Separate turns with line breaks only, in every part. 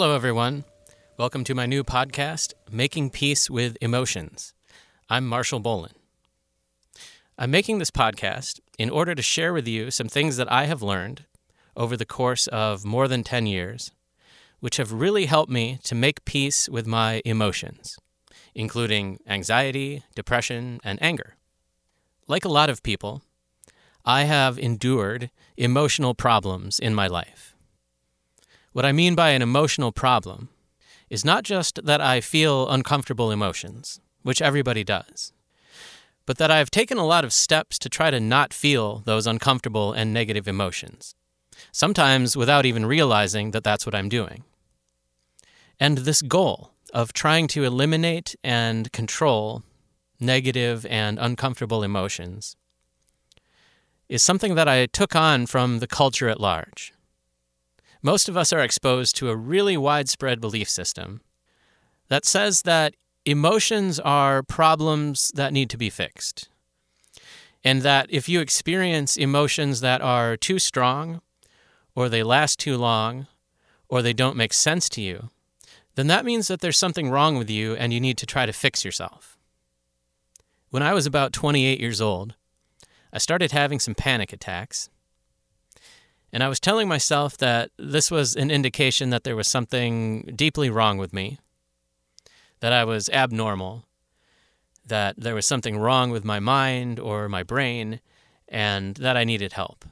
Hello, everyone. Welcome to my new podcast, Making Peace with Emotions. I'm Marshall Bolin. I'm making this podcast in order to share with you some things that I have learned over the course of more than 10 years, which have really helped me to make peace with my emotions, including anxiety, depression, and anger. Like a lot of people, I have endured emotional problems in my life. What I mean by an emotional problem is not just that I feel uncomfortable emotions, which everybody does, but that I've taken a lot of steps to try to not feel those uncomfortable and negative emotions, sometimes without even realizing that that's what I'm doing. And this goal of trying to eliminate and control negative and uncomfortable emotions is something that I took on from the culture at large. Most of us are exposed to a really widespread belief system that says that emotions are problems that need to be fixed. And that if you experience emotions that are too strong, or they last too long, or they don't make sense to you, then that means that there's something wrong with you and you need to try to fix yourself. When I was about 28 years old, I started having some panic attacks. And I was telling myself that this was an indication that there was something deeply wrong with me, that I was abnormal, that there was something wrong with my mind or my brain, and that I needed help.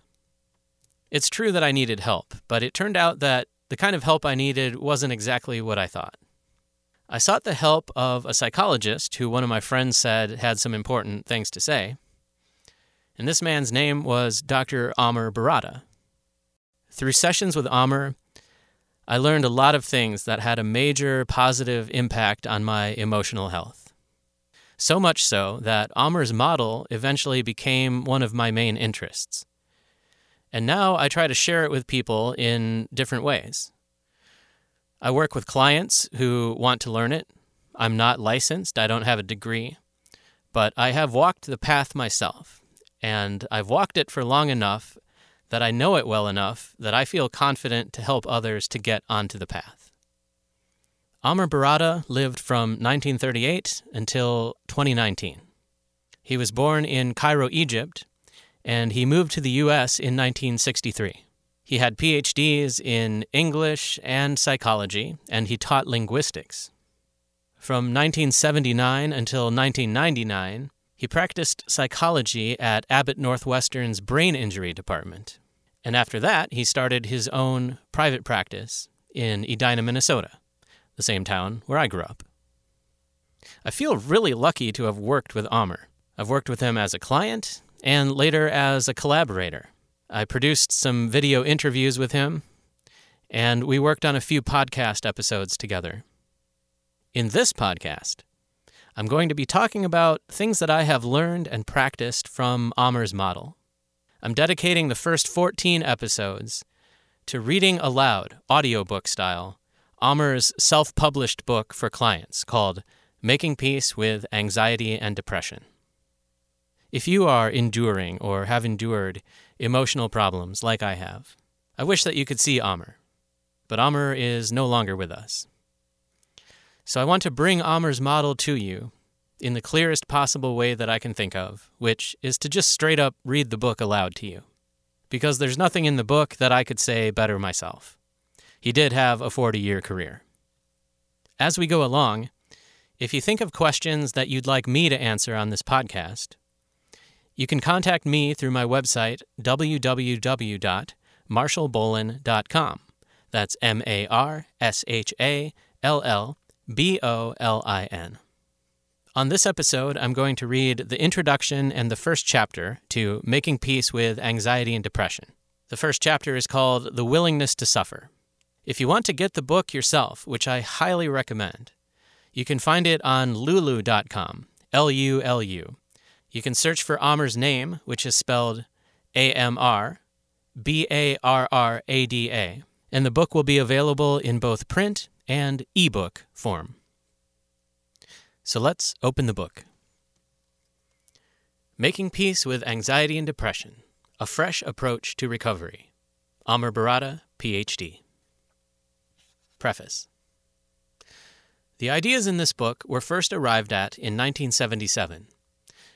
It's true that I needed help, but it turned out that the kind of help I needed wasn't exactly what I thought. I sought the help of a psychologist who one of my friends said had some important things to say and this man's name was Dr. Amr Barrada. Through sessions with Amr, I learned a lot of things that had a major positive impact on my emotional health. So much so that Amr's model eventually became one of my main interests. And now I try to share it with people in different ways. I work with clients who want to learn it. I'm not licensed, I don't have a degree, but I have walked the path myself and I've walked it for long enough that I know it well enough that I feel confident to help others to get onto the path. Amr Barrada lived from 1938 until 2019. He was born in Cairo, Egypt, and he moved to the U.S. in 1963. He had PhDs in English and psychology, and he taught linguistics. From 1979 until 1999, he practiced psychology at Abbott Northwestern's brain injury department. And after that, he started his own private practice in Edina, Minnesota, the same town where I grew up. I feel really lucky to have worked with Amr. I've worked with him as a client and later as a collaborator. I produced some video interviews with him, and we worked on a few podcast episodes together. In this podcast, I'm going to be talking about things that I have learned and practiced from Amr's model. I'm dedicating the first 14 episodes to reading aloud, audiobook style, Amr's self published book for clients called Making Peace with Anxiety and Depression. If you are enduring or have endured emotional problems like I have, I wish that you could see Amr. But Amr is no longer with us. So I want to bring Amr's model to you in the clearest possible way that I can think of, which is to just straight up read the book aloud to you. Because there's nothing in the book that I could say better myself. He did have a 40 year career. As we go along, if you think of questions that you'd like me to answer on this podcast, you can contact me through my website, www.marshallbolin.com. That's M A R S H A L L B O L I N. On this episode, I'm going to read the introduction and the first chapter to Making Peace with Anxiety and Depression. The first chapter is called The Willingness to Suffer. If you want to get the book yourself, which I highly recommend, you can find it on lulu.com, L U L U. You can search for Amr's name, which is spelled A M R B A R R A D A, and the book will be available in both print and ebook form. So let's open the book. Making Peace with Anxiety and Depression A Fresh Approach to Recovery. Amr Barrada, PhD. Preface The ideas in this book were first arrived at in 1977,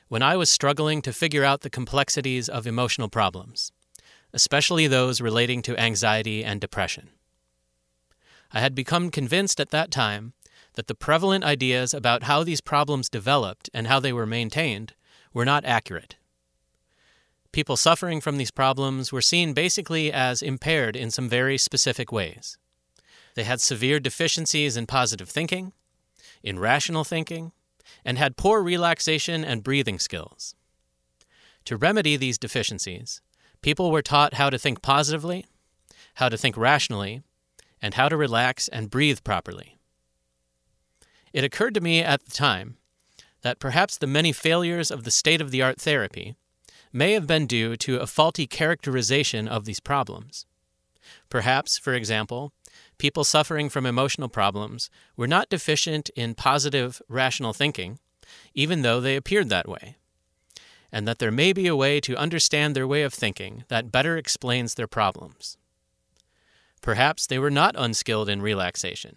when I was struggling to figure out the complexities of emotional problems, especially those relating to anxiety and depression. I had become convinced at that time that the prevalent ideas about how these problems developed and how they were maintained were not accurate. People suffering from these problems were seen basically as impaired in some very specific ways. They had severe deficiencies in positive thinking, in rational thinking, and had poor relaxation and breathing skills. To remedy these deficiencies, people were taught how to think positively, how to think rationally, and how to relax and breathe properly. It occurred to me at the time that perhaps the many failures of the state of the art therapy may have been due to a faulty characterization of these problems. Perhaps, for example, people suffering from emotional problems were not deficient in positive, rational thinking, even though they appeared that way, and that there may be a way to understand their way of thinking that better explains their problems. Perhaps they were not unskilled in relaxation,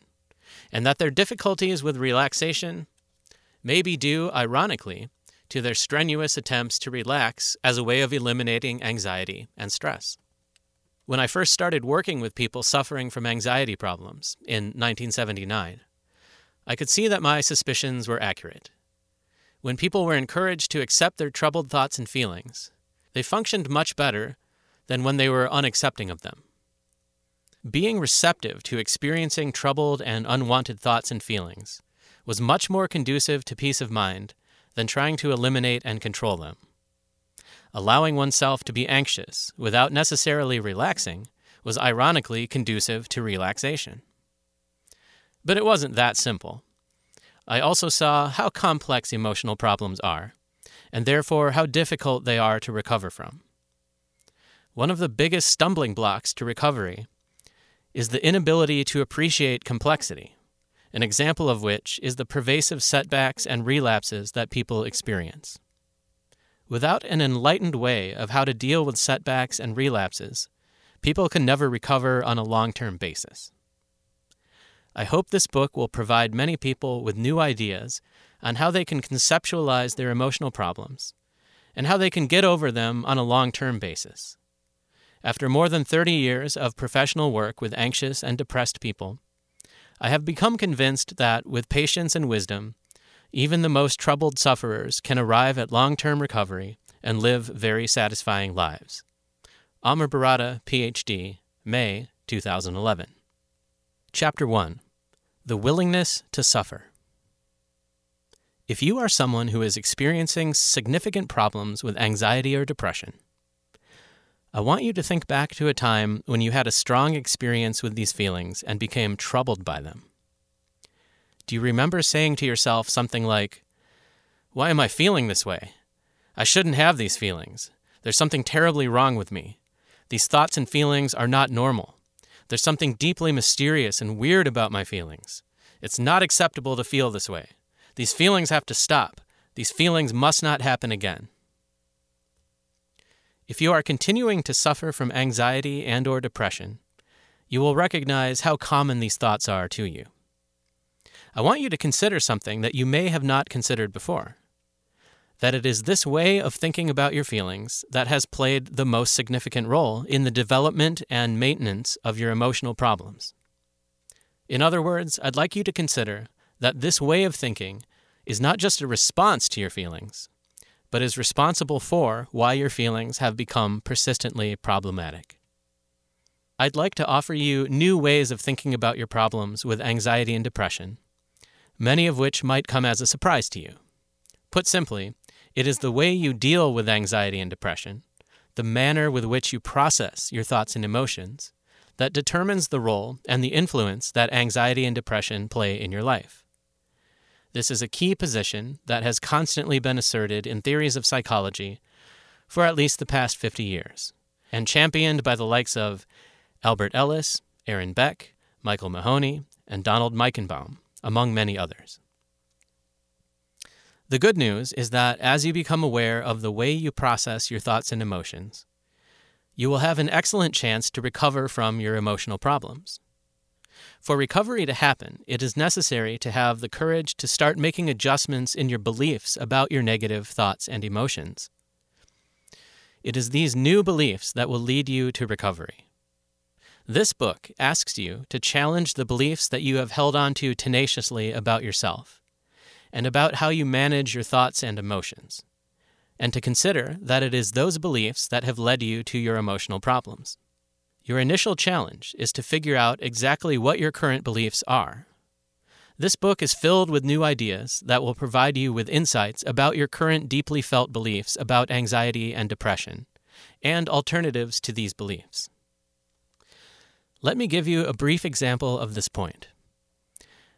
and that their difficulties with relaxation may be due, ironically, to their strenuous attempts to relax as a way of eliminating anxiety and stress. When I first started working with people suffering from anxiety problems in 1979, I could see that my suspicions were accurate. When people were encouraged to accept their troubled thoughts and feelings, they functioned much better than when they were unaccepting of them. Being receptive to experiencing troubled and unwanted thoughts and feelings was much more conducive to peace of mind than trying to eliminate and control them. Allowing oneself to be anxious without necessarily relaxing was ironically conducive to relaxation. But it wasn't that simple. I also saw how complex emotional problems are, and therefore how difficult they are to recover from. One of the biggest stumbling blocks to recovery is the inability to appreciate complexity an example of which is the pervasive setbacks and relapses that people experience. Without an enlightened way of how to deal with setbacks and relapses, people can never recover on a long term basis. I hope this book will provide many people with new ideas on how they can conceptualize their emotional problems and how they can get over them on a long term basis. After more than 30 years of professional work with anxious and depressed people, I have become convinced that, with patience and wisdom, even the most troubled sufferers can arrive at long term recovery and live very satisfying lives. Amr Barrada, PhD, May 2011. Chapter 1 The Willingness to Suffer. If you are someone who is experiencing significant problems with anxiety or depression, I want you to think back to a time when you had a strong experience with these feelings and became troubled by them. Do you remember saying to yourself something like, Why am I feeling this way? I shouldn't have these feelings. There's something terribly wrong with me. These thoughts and feelings are not normal. There's something deeply mysterious and weird about my feelings. It's not acceptable to feel this way. These feelings have to stop. These feelings must not happen again. If you are continuing to suffer from anxiety and or depression, you will recognize how common these thoughts are to you. I want you to consider something that you may have not considered before. That it is this way of thinking about your feelings that has played the most significant role in the development and maintenance of your emotional problems. In other words, I'd like you to consider that this way of thinking is not just a response to your feelings, but is responsible for why your feelings have become persistently problematic. I'd like to offer you new ways of thinking about your problems with anxiety and depression, many of which might come as a surprise to you. Put simply, it is the way you deal with anxiety and depression, the manner with which you process your thoughts and emotions, that determines the role and the influence that anxiety and depression play in your life. This is a key position that has constantly been asserted in theories of psychology for at least the past 50 years, and championed by the likes of Albert Ellis, Aaron Beck, Michael Mahoney, and Donald Meichenbaum, among many others. The good news is that as you become aware of the way you process your thoughts and emotions, you will have an excellent chance to recover from your emotional problems. For recovery to happen, it is necessary to have the courage to start making adjustments in your beliefs about your negative thoughts and emotions. It is these new beliefs that will lead you to recovery. This book asks you to challenge the beliefs that you have held on to tenaciously about yourself and about how you manage your thoughts and emotions, and to consider that it is those beliefs that have led you to your emotional problems. Your initial challenge is to figure out exactly what your current beliefs are. This book is filled with new ideas that will provide you with insights about your current deeply felt beliefs about anxiety and depression, and alternatives to these beliefs. Let me give you a brief example of this point.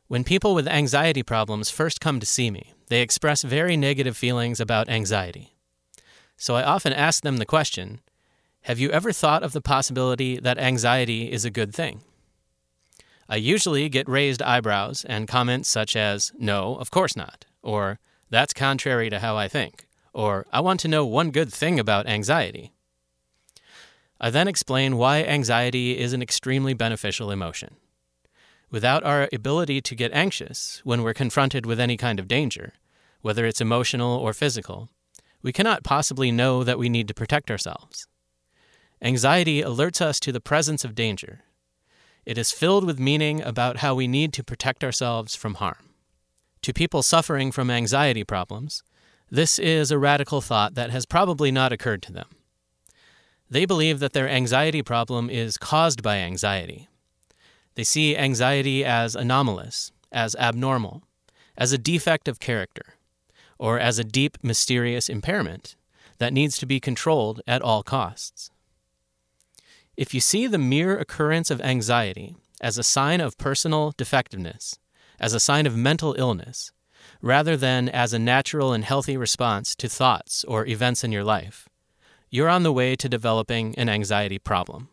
When people with anxiety problems first come to see me, they express very negative feelings about anxiety. So I often ask them the question have you ever thought of the possibility that anxiety is a good thing? I usually get raised eyebrows and comments such as, No, of course not, or That's contrary to how I think, or I want to know one good thing about anxiety. I then explain why anxiety is an extremely beneficial emotion. Without our ability to get anxious when we're confronted with any kind of danger, whether it's emotional or physical, we cannot possibly know that we need to protect ourselves. Anxiety alerts us to the presence of danger. It is filled with meaning about how we need to protect ourselves from harm. To people suffering from anxiety problems, this is a radical thought that has probably not occurred to them. They believe that their anxiety problem is caused by anxiety. They see anxiety as anomalous, as abnormal, as a defect of character, or as a deep, mysterious impairment that needs to be controlled at all costs. If you see the mere occurrence of anxiety as a sign of personal defectiveness, as a sign of mental illness, rather than as a natural and healthy response to thoughts or events in your life, you're on the way to developing an anxiety problem.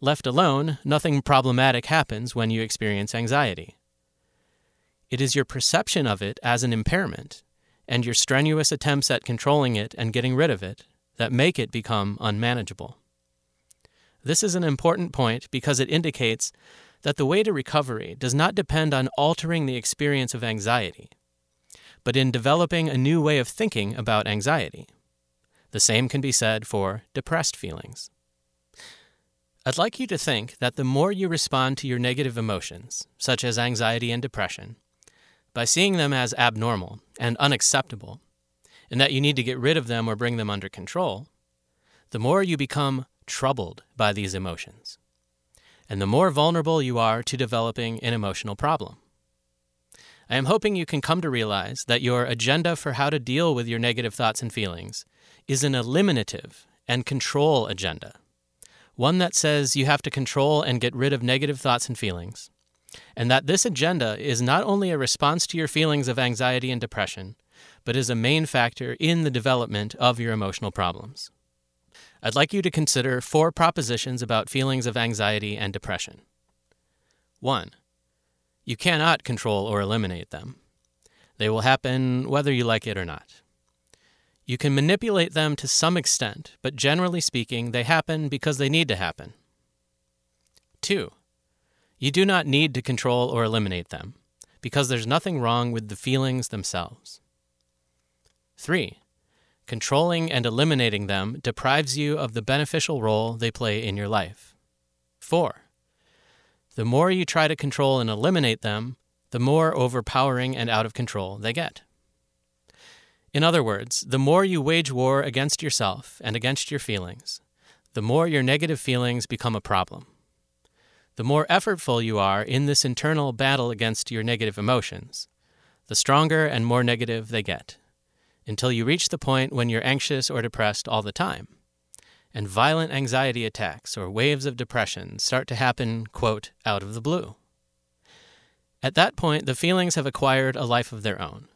Left alone, nothing problematic happens when you experience anxiety. It is your perception of it as an impairment and your strenuous attempts at controlling it and getting rid of it that make it become unmanageable. This is an important point because it indicates that the way to recovery does not depend on altering the experience of anxiety, but in developing a new way of thinking about anxiety. The same can be said for depressed feelings. I'd like you to think that the more you respond to your negative emotions, such as anxiety and depression, by seeing them as abnormal and unacceptable, and that you need to get rid of them or bring them under control, the more you become troubled by these emotions, and the more vulnerable you are to developing an emotional problem. I am hoping you can come to realize that your agenda for how to deal with your negative thoughts and feelings is an eliminative and control agenda, one that says you have to control and get rid of negative thoughts and feelings, and that this agenda is not only a response to your feelings of anxiety and depression, but is a main factor in the development of your emotional problems. I'd like you to consider four propositions about feelings of anxiety and depression. 1. You cannot control or eliminate them. They will happen whether you like it or not. You can manipulate them to some extent, but generally speaking, they happen because they need to happen. 2. You do not need to control or eliminate them, because there's nothing wrong with the feelings themselves. 3. Controlling and eliminating them deprives you of the beneficial role they play in your life. 4. The more you try to control and eliminate them, the more overpowering and out of control they get. In other words, the more you wage war against yourself and against your feelings, the more your negative feelings become a problem. The more effortful you are in this internal battle against your negative emotions, the stronger and more negative they get until you reach the point when you're anxious or depressed all the time. And violent anxiety attacks or waves of depression start to happen, quote, out of the blue. At that point, the feelings have acquired a life of their own.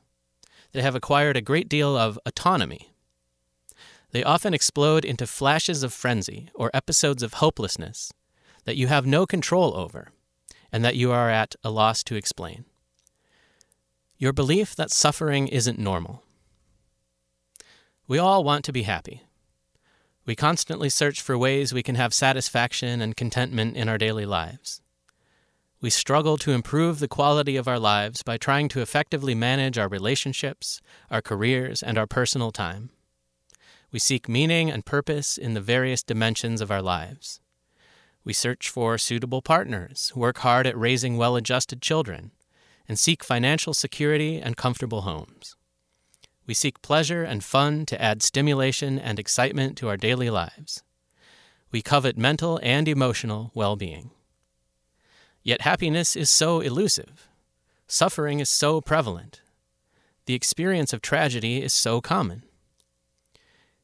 They have acquired a great deal of autonomy. They often explode into flashes of frenzy or episodes of hopelessness that you have no control over and that you are at a loss to explain. Your belief that suffering isn't normal we all want to be happy. We constantly search for ways we can have satisfaction and contentment in our daily lives. We struggle to improve the quality of our lives by trying to effectively manage our relationships, our careers, and our personal time. We seek meaning and purpose in the various dimensions of our lives. We search for suitable partners, work hard at raising well adjusted children, and seek financial security and comfortable homes. We seek pleasure and fun to add stimulation and excitement to our daily lives. We covet mental and emotional well being. Yet happiness is so elusive. Suffering is so prevalent. The experience of tragedy is so common.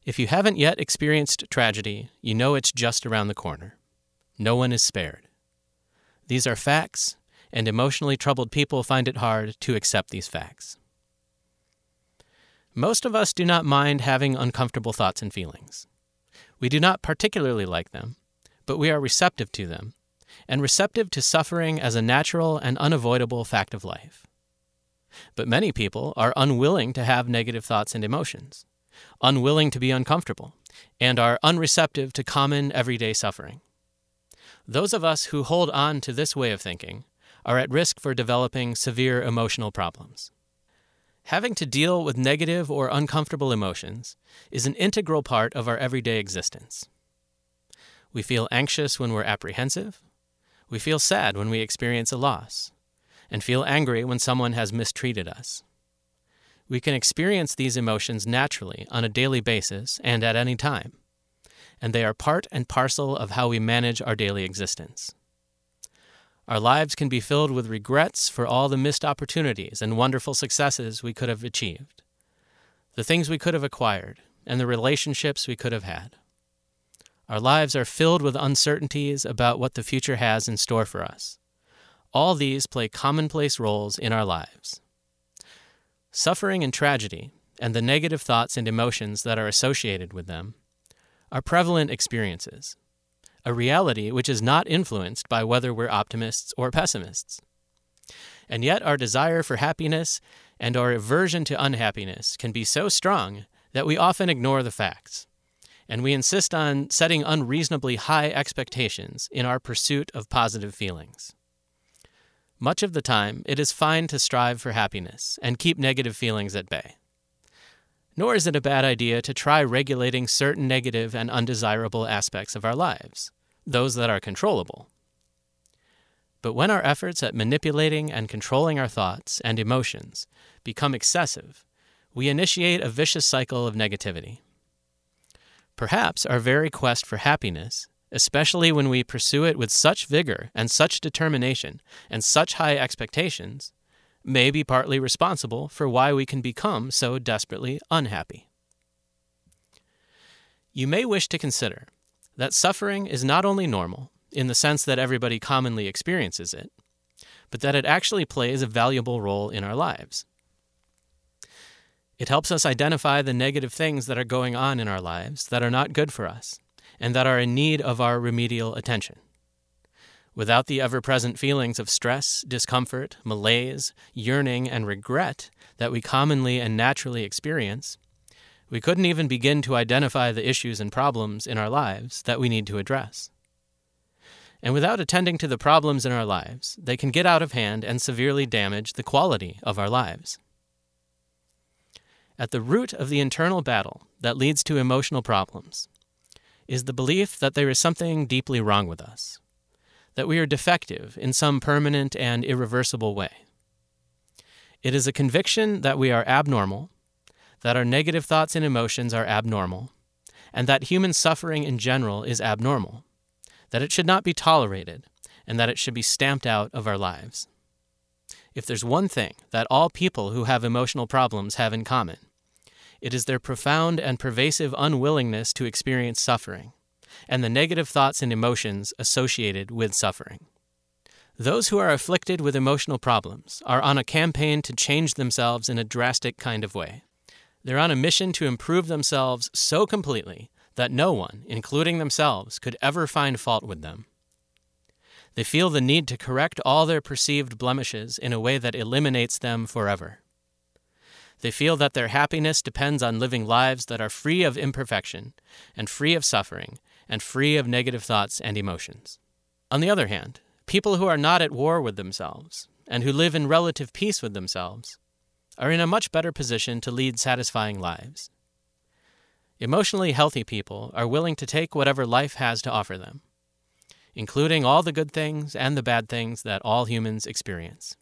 If you haven't yet experienced tragedy, you know it's just around the corner. No one is spared. These are facts, and emotionally troubled people find it hard to accept these facts. Most of us do not mind having uncomfortable thoughts and feelings. We do not particularly like them, but we are receptive to them and receptive to suffering as a natural and unavoidable fact of life. But many people are unwilling to have negative thoughts and emotions, unwilling to be uncomfortable, and are unreceptive to common everyday suffering. Those of us who hold on to this way of thinking are at risk for developing severe emotional problems. Having to deal with negative or uncomfortable emotions is an integral part of our everyday existence. We feel anxious when we're apprehensive, we feel sad when we experience a loss, and feel angry when someone has mistreated us. We can experience these emotions naturally on a daily basis and at any time, and they are part and parcel of how we manage our daily existence. Our lives can be filled with regrets for all the missed opportunities and wonderful successes we could have achieved, the things we could have acquired, and the relationships we could have had. Our lives are filled with uncertainties about what the future has in store for us. All these play commonplace roles in our lives. Suffering and tragedy, and the negative thoughts and emotions that are associated with them, are prevalent experiences, a reality which is not influenced by whether we're optimists or pessimists. And yet, our desire for happiness and our aversion to unhappiness can be so strong that we often ignore the facts and we insist on setting unreasonably high expectations in our pursuit of positive feelings. Much of the time, it is fine to strive for happiness and keep negative feelings at bay. Nor is it a bad idea to try regulating certain negative and undesirable aspects of our lives, those that are controllable. But when our efforts at manipulating and controlling our thoughts and emotions become excessive, we initiate a vicious cycle of negativity. Perhaps our very quest for happiness, especially when we pursue it with such vigor and such determination and such high expectations, may be partly responsible for why we can become so desperately unhappy. You may wish to consider that suffering is not only normal, in the sense that everybody commonly experiences it, but that it actually plays a valuable role in our lives. It helps us identify the negative things that are going on in our lives that are not good for us and that are in need of our remedial attention. Without the ever present feelings of stress, discomfort, malaise, yearning, and regret that we commonly and naturally experience, we couldn't even begin to identify the issues and problems in our lives that we need to address. And without attending to the problems in our lives, they can get out of hand and severely damage the quality of our lives. At the root of the internal battle that leads to emotional problems is the belief that there is something deeply wrong with us, that we are defective in some permanent and irreversible way. It is a conviction that we are abnormal, that our negative thoughts and emotions are abnormal, and that human suffering in general is abnormal, that it should not be tolerated, and that it should be stamped out of our lives. If there's one thing that all people who have emotional problems have in common, it is their profound and pervasive unwillingness to experience suffering, and the negative thoughts and emotions associated with suffering. Those who are afflicted with emotional problems are on a campaign to change themselves in a drastic kind of way. They're on a mission to improve themselves so completely that no one, including themselves, could ever find fault with them. They feel the need to correct all their perceived blemishes in a way that eliminates them forever. They feel that their happiness depends on living lives that are free of imperfection and free of suffering and free of negative thoughts and emotions. On the other hand, people who are not at war with themselves and who live in relative peace with themselves are in a much better position to lead satisfying lives. Emotionally healthy people are willing to take whatever life has to offer them, including all the good things and the bad things that all humans experience.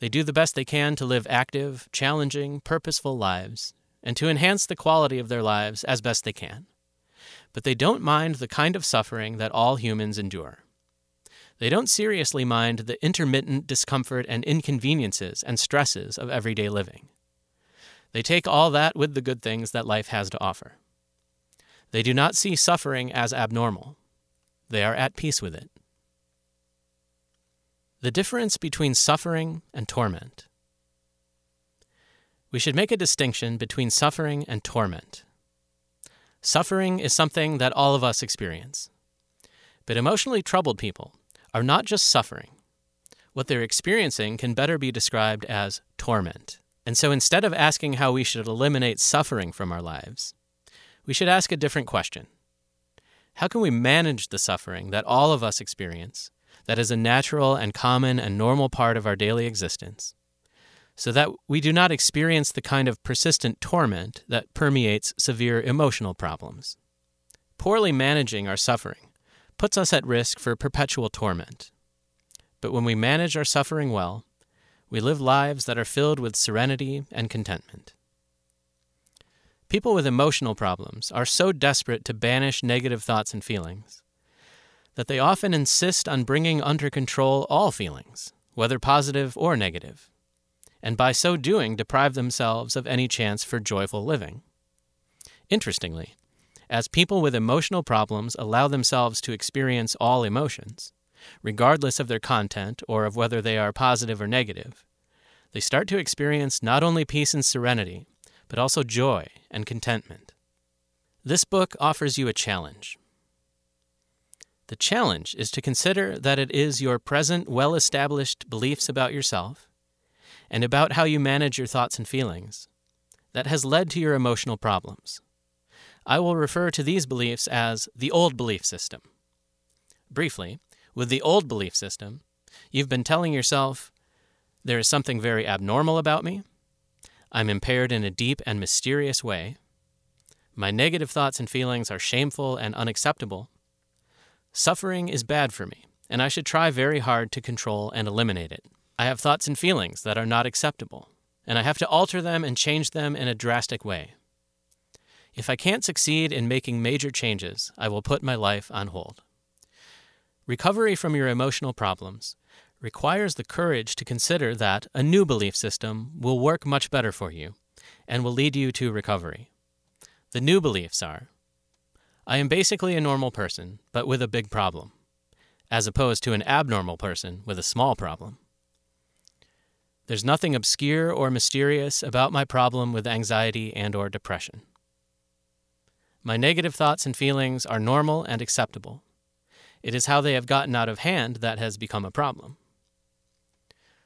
They do the best they can to live active, challenging, purposeful lives and to enhance the quality of their lives as best they can. But they don't mind the kind of suffering that all humans endure. They don't seriously mind the intermittent discomfort and inconveniences and stresses of everyday living. They take all that with the good things that life has to offer. They do not see suffering as abnormal. They are at peace with it. The difference between suffering and torment. We should make a distinction between suffering and torment. Suffering is something that all of us experience. But emotionally troubled people are not just suffering. What they're experiencing can better be described as torment. And so instead of asking how we should eliminate suffering from our lives, we should ask a different question How can we manage the suffering that all of us experience, that is a natural and common and normal part of our daily existence, so that we do not experience the kind of persistent torment that permeates severe emotional problems? Poorly managing our suffering puts us at risk for perpetual torment. But when we manage our suffering well, we live lives that are filled with serenity and contentment. People with emotional problems are so desperate to banish negative thoughts and feelings that they often insist on bringing under control all feelings, whether positive or negative, and by so doing deprive themselves of any chance for joyful living. Interestingly, as people with emotional problems allow themselves to experience all emotions, regardless of their content or of whether they are positive or negative, they start to experience not only peace and serenity, but also joy and contentment. This book offers you a challenge. The challenge is to consider that it is your present well established beliefs about yourself and about how you manage your thoughts and feelings that has led to your emotional problems. I will refer to these beliefs as the old belief system. Briefly, with the old belief system, you've been telling yourself, there is something very abnormal about me. I'm impaired in a deep and mysterious way. My negative thoughts and feelings are shameful and unacceptable. Suffering is bad for me, and I should try very hard to control and eliminate it. I have thoughts and feelings that are not acceptable, and I have to alter them and change them in a drastic way. If I can't succeed in making major changes, I will put my life on hold. Recovery from your emotional problems requires the courage to consider that a new belief system will work much better for you and will lead you to recovery. The new beliefs are I am basically a normal person, but with a big problem, as opposed to an abnormal person with a small problem. There's nothing obscure or mysterious about my problem with anxiety and or depression. My negative thoughts and feelings are normal and acceptable. It is how they have gotten out of hand that has become a problem.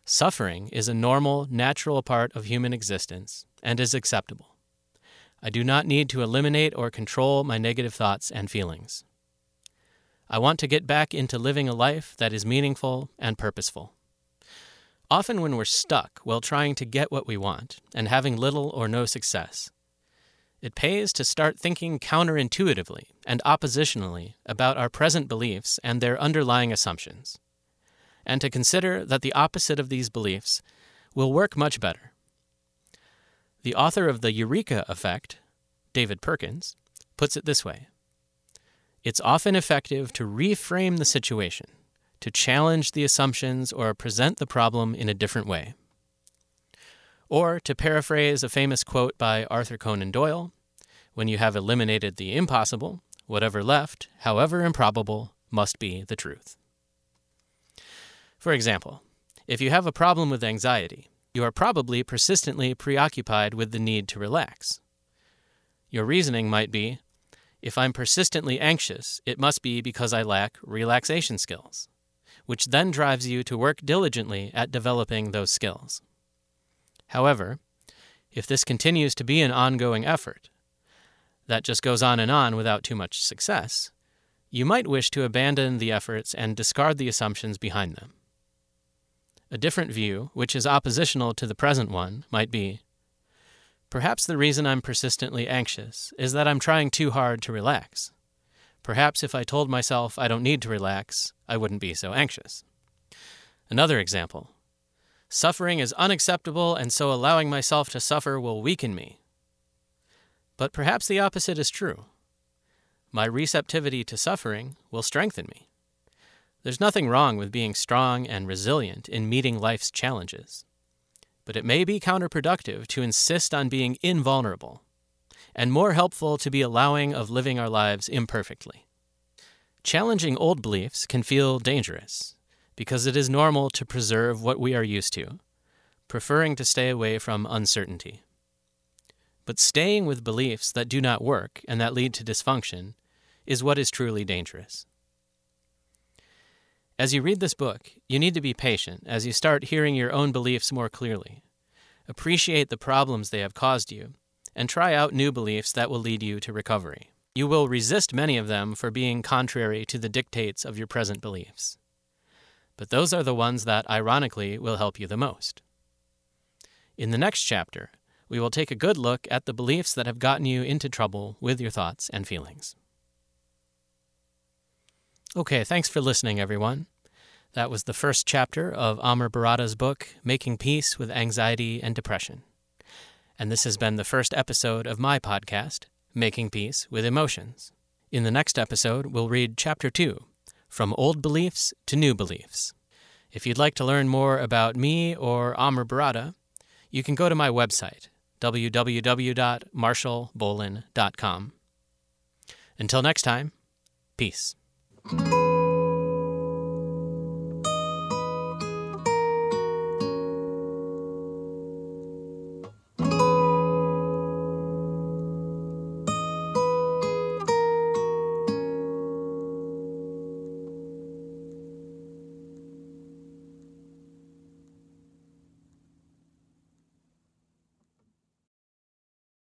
Suffering is a normal, natural part of human existence and is acceptable. I do not need to eliminate or control my negative thoughts and feelings. I want to get back into living a life that is meaningful and purposeful. Often, when we're stuck while trying to get what we want and having little or no success, it pays to start thinking counterintuitively and oppositionally about our present beliefs and their underlying assumptions, and to consider that the opposite of these beliefs will work much better. The author of The Eureka Effect, David Perkins, puts it this way It's often effective to reframe the situation, to challenge the assumptions or present the problem in a different way. Or, to paraphrase a famous quote by Arthur Conan Doyle, when you have eliminated the impossible, whatever left, however improbable, must be the truth. For example, if you have a problem with anxiety, you are probably persistently preoccupied with the need to relax. Your reasoning might be if I'm persistently anxious, it must be because I lack relaxation skills, which then drives you to work diligently at developing those skills. However, if this continues to be an ongoing effort, that just goes on and on without too much success, you might wish to abandon the efforts and discard the assumptions behind them. A different view, which is oppositional to the present one, might be Perhaps the reason I'm persistently anxious is that I'm trying too hard to relax. Perhaps if I told myself I don't need to relax, I wouldn't be so anxious. Another example Suffering is unacceptable, and so allowing myself to suffer will weaken me. But perhaps the opposite is true. My receptivity to suffering will strengthen me. There's nothing wrong with being strong and resilient in meeting life's challenges. But it may be counterproductive to insist on being invulnerable, and more helpful to be allowing of living our lives imperfectly. Challenging old beliefs can feel dangerous, because it is normal to preserve what we are used to, preferring to stay away from uncertainty. But staying with beliefs that do not work and that lead to dysfunction is what is truly dangerous. As you read this book, you need to be patient as you start hearing your own beliefs more clearly. Appreciate the problems they have caused you, and try out new beliefs that will lead you to recovery. You will resist many of them for being contrary to the dictates of your present beliefs but those are the ones that, ironically, will help you the most. In the next chapter, we will take a good look at the beliefs that have gotten you into trouble with your thoughts and feelings. Okay, thanks for listening, everyone. That was the first chapter of Amr Barrada's book, Making Peace with Anxiety and Depression. And this has been the first episode of my podcast, Making Peace with Emotions. In the next episode, we'll read Chapter 2 from Old Beliefs to New Beliefs. If you'd like to learn more about me or Amr Barrada, you can go to my website, www.marshallbolin.com. Until next time, peace.